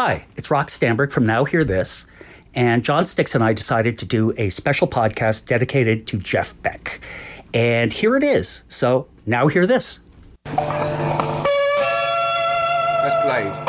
Hi, it's Rock Stamberg from Now Hear This, and John Stix and I decided to do a special podcast dedicated to Jeff Beck. And here it is. So now hear this. Best played.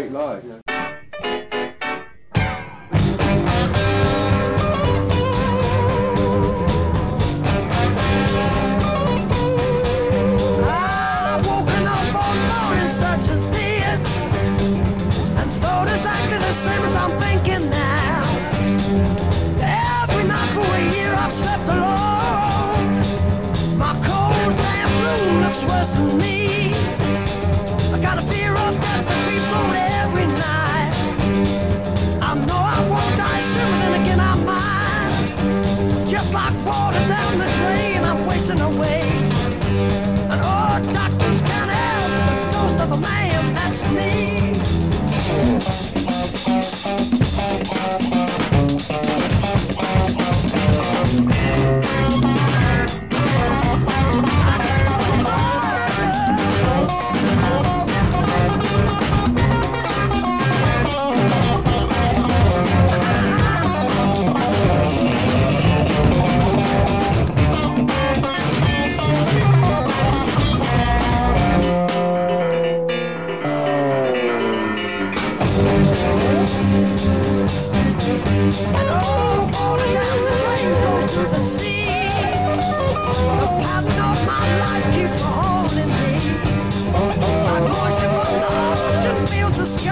straight line. Yeah.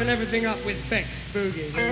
Jeff's everything up with Beck's Boogie.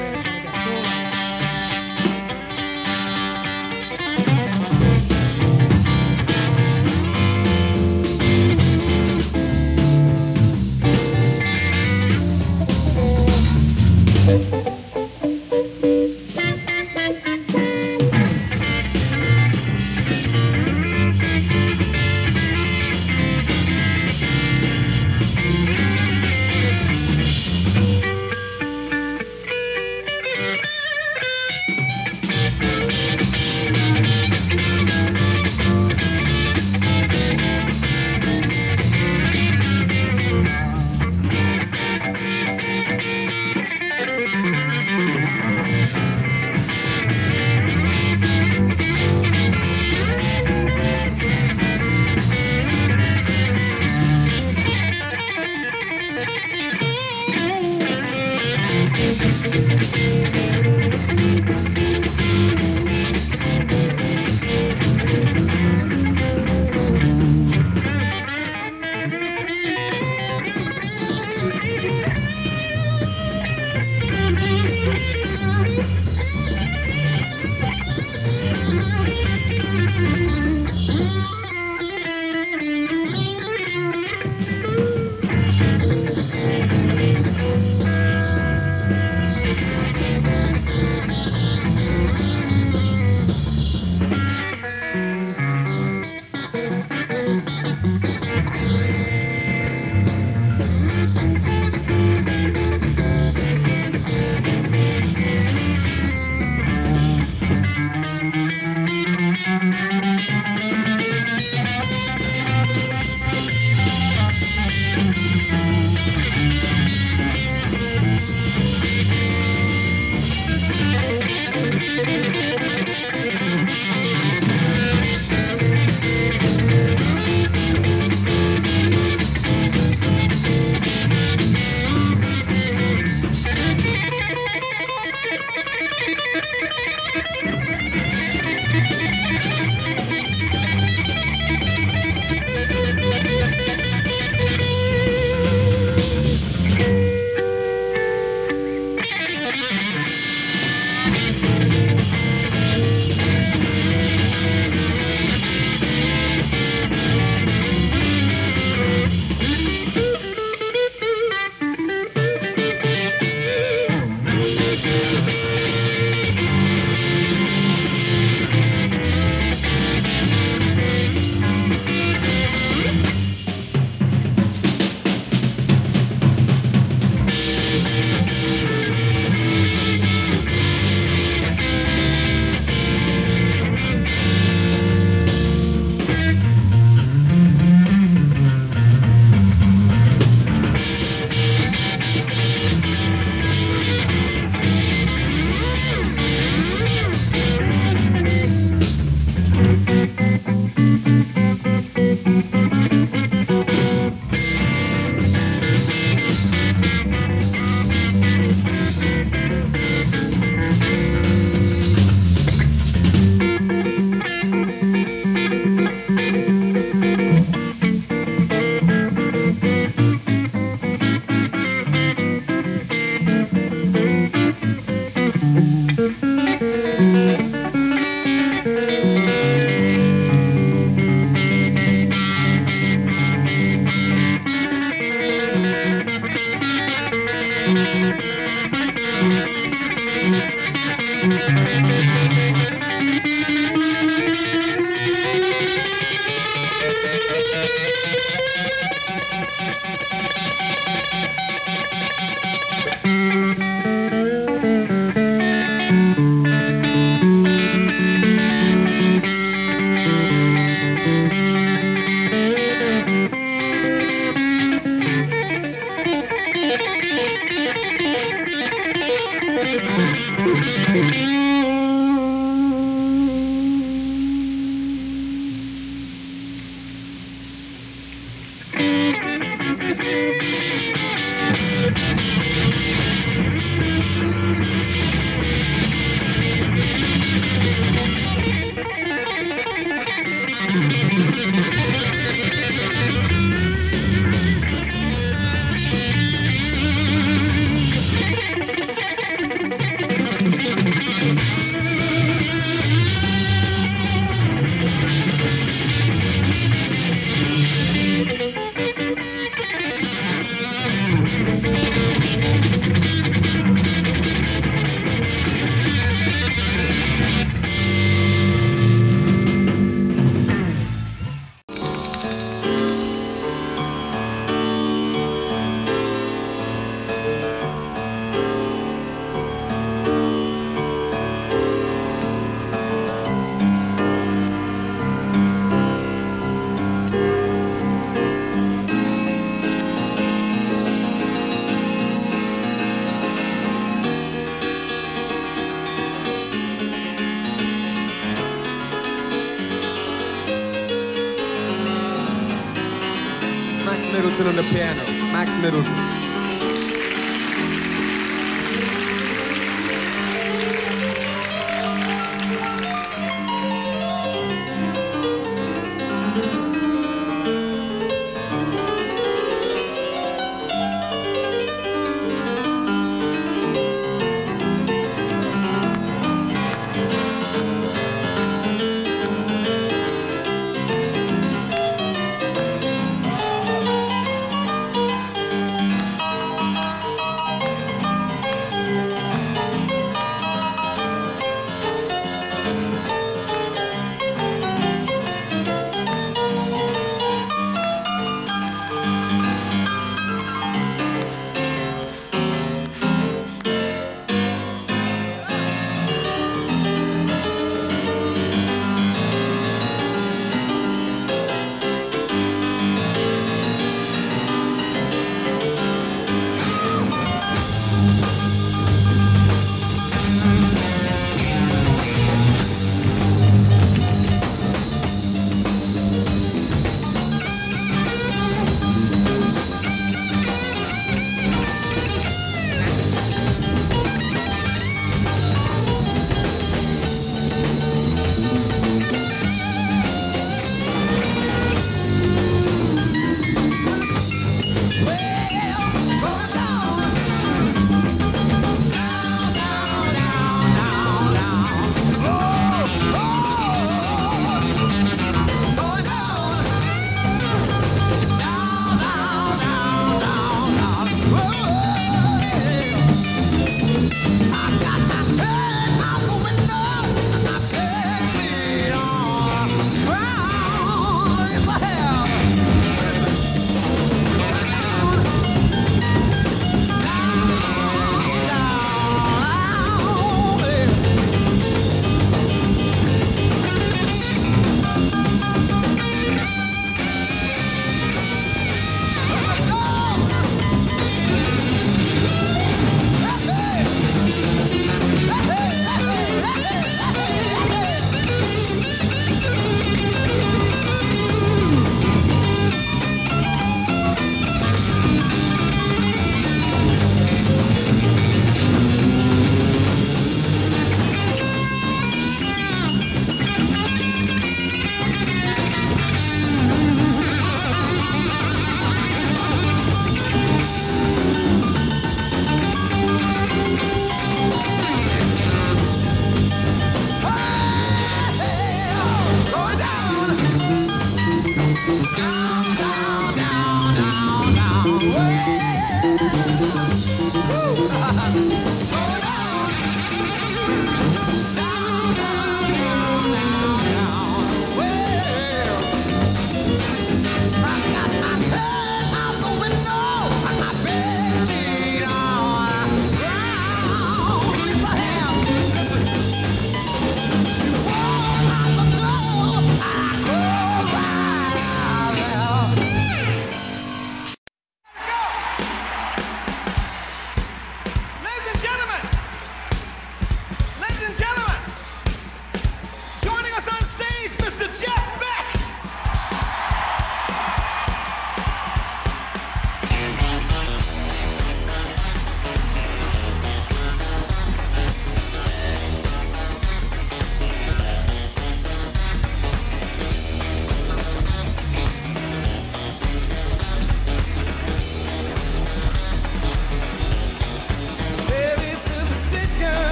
The piano.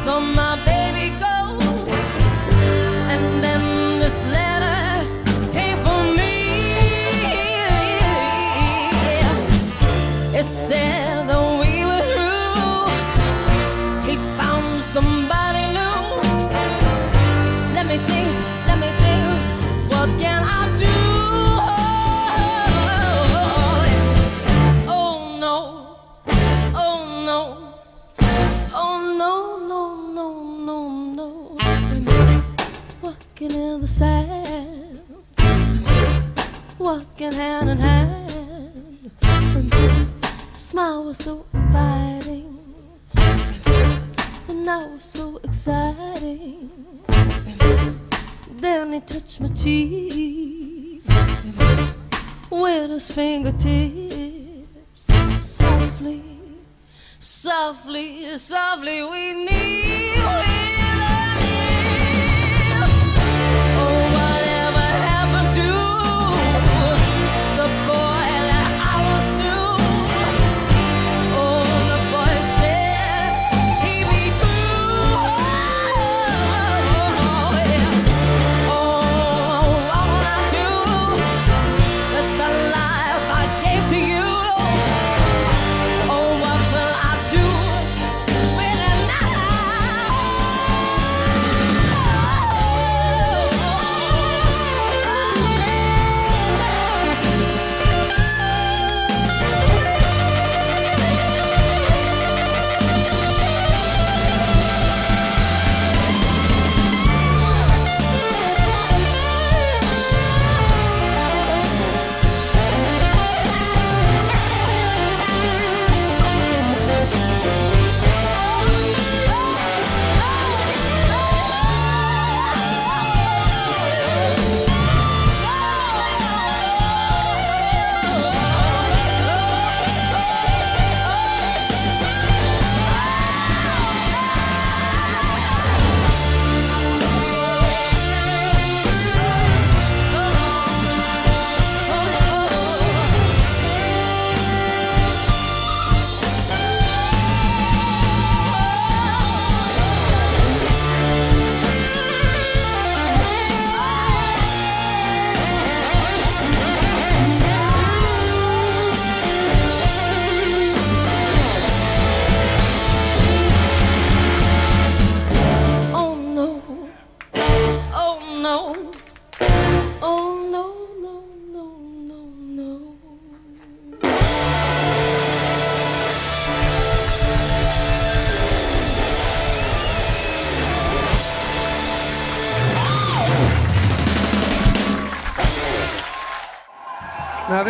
somehow walking hand in hand. Smile was so inviting, and I was so exciting. Then he touched my cheek with his fingertips. Softly, softly, softly, we need.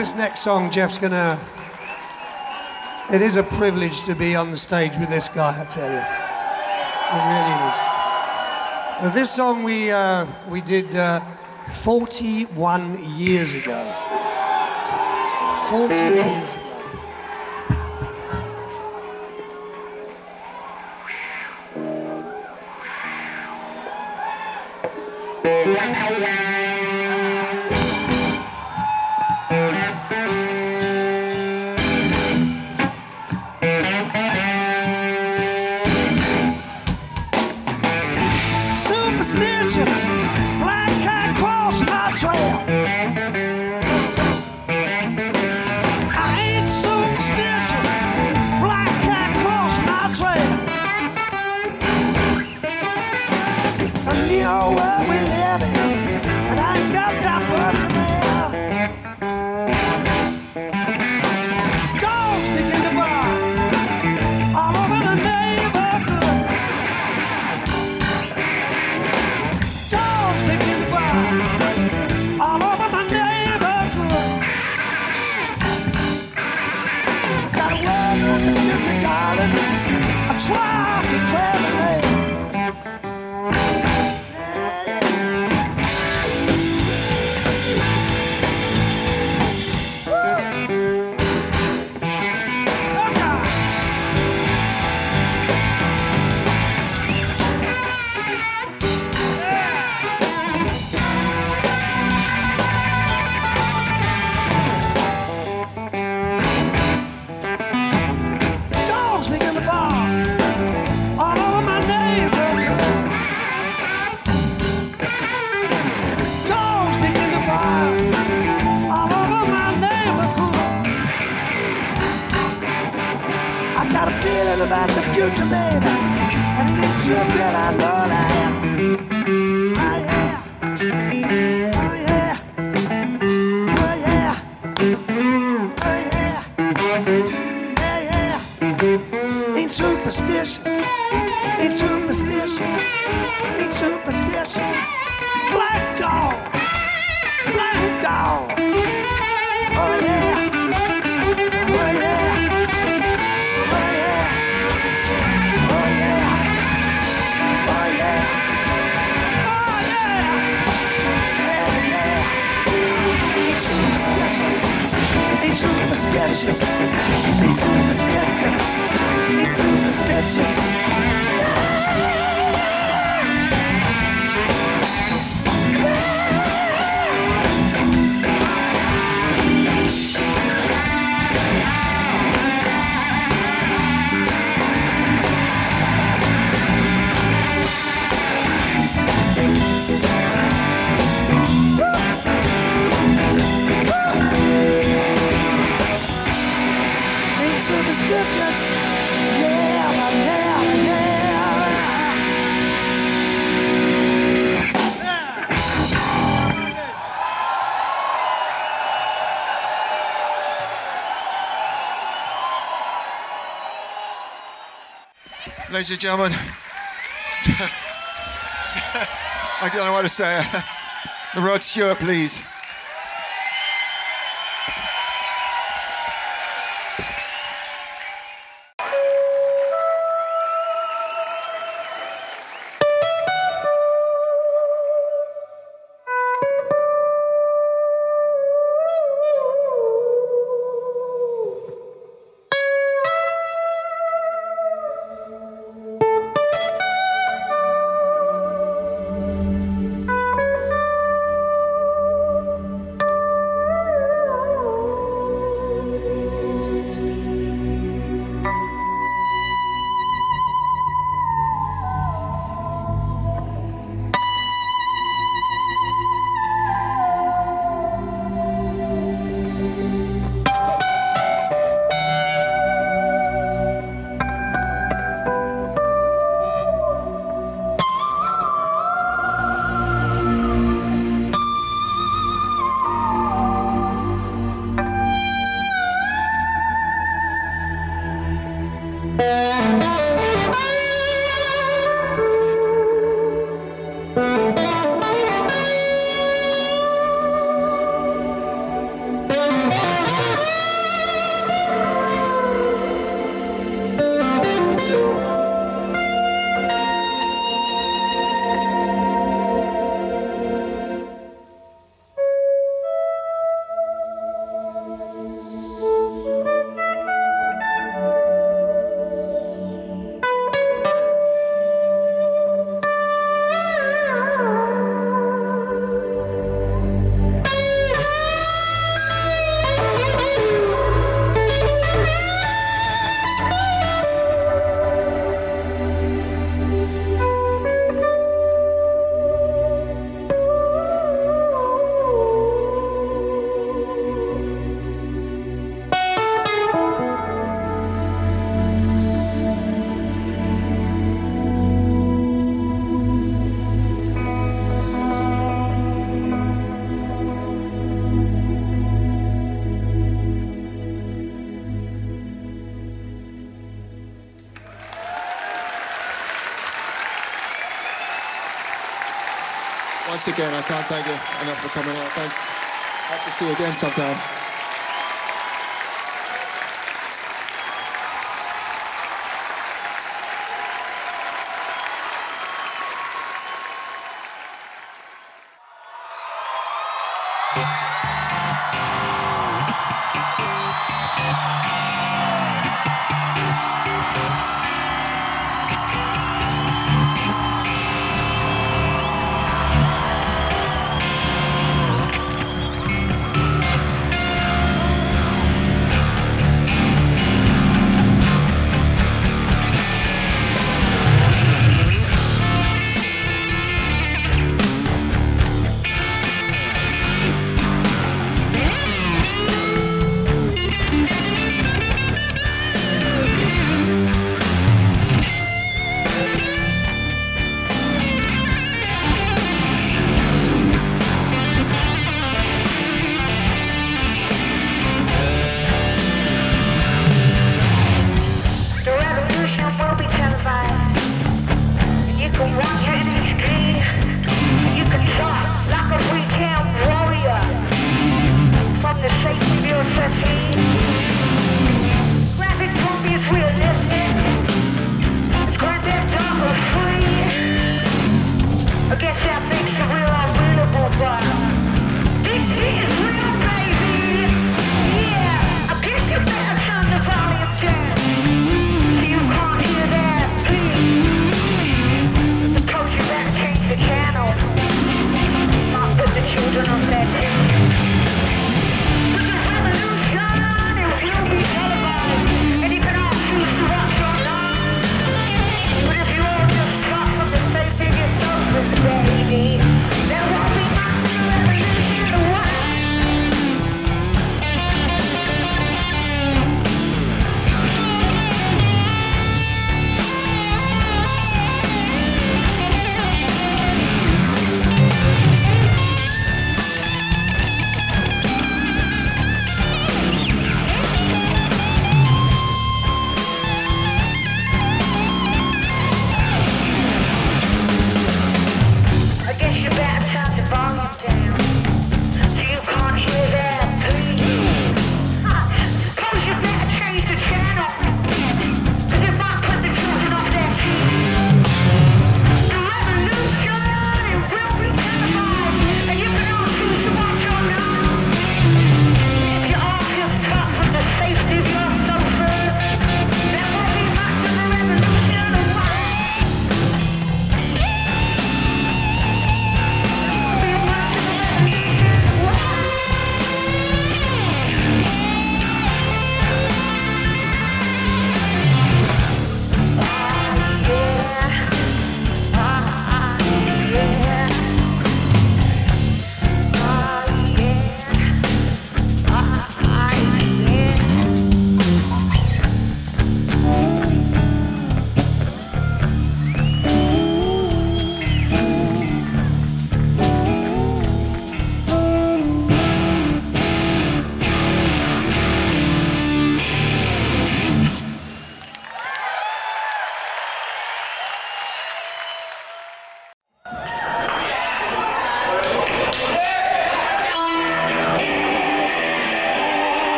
This next song, Jeff's gonna. It is a privilege to be on the stage with this guy, I tell you. It really is. This song we, uh, we did uh, 41 years ago. 40 years ago. Know ladies and gentlemen. I don't know what to say. The Rod Stewart, please. once again, I can't thank you enough for coming out. Thanks. Hope to see you again sometime.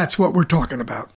That's what we're talking about.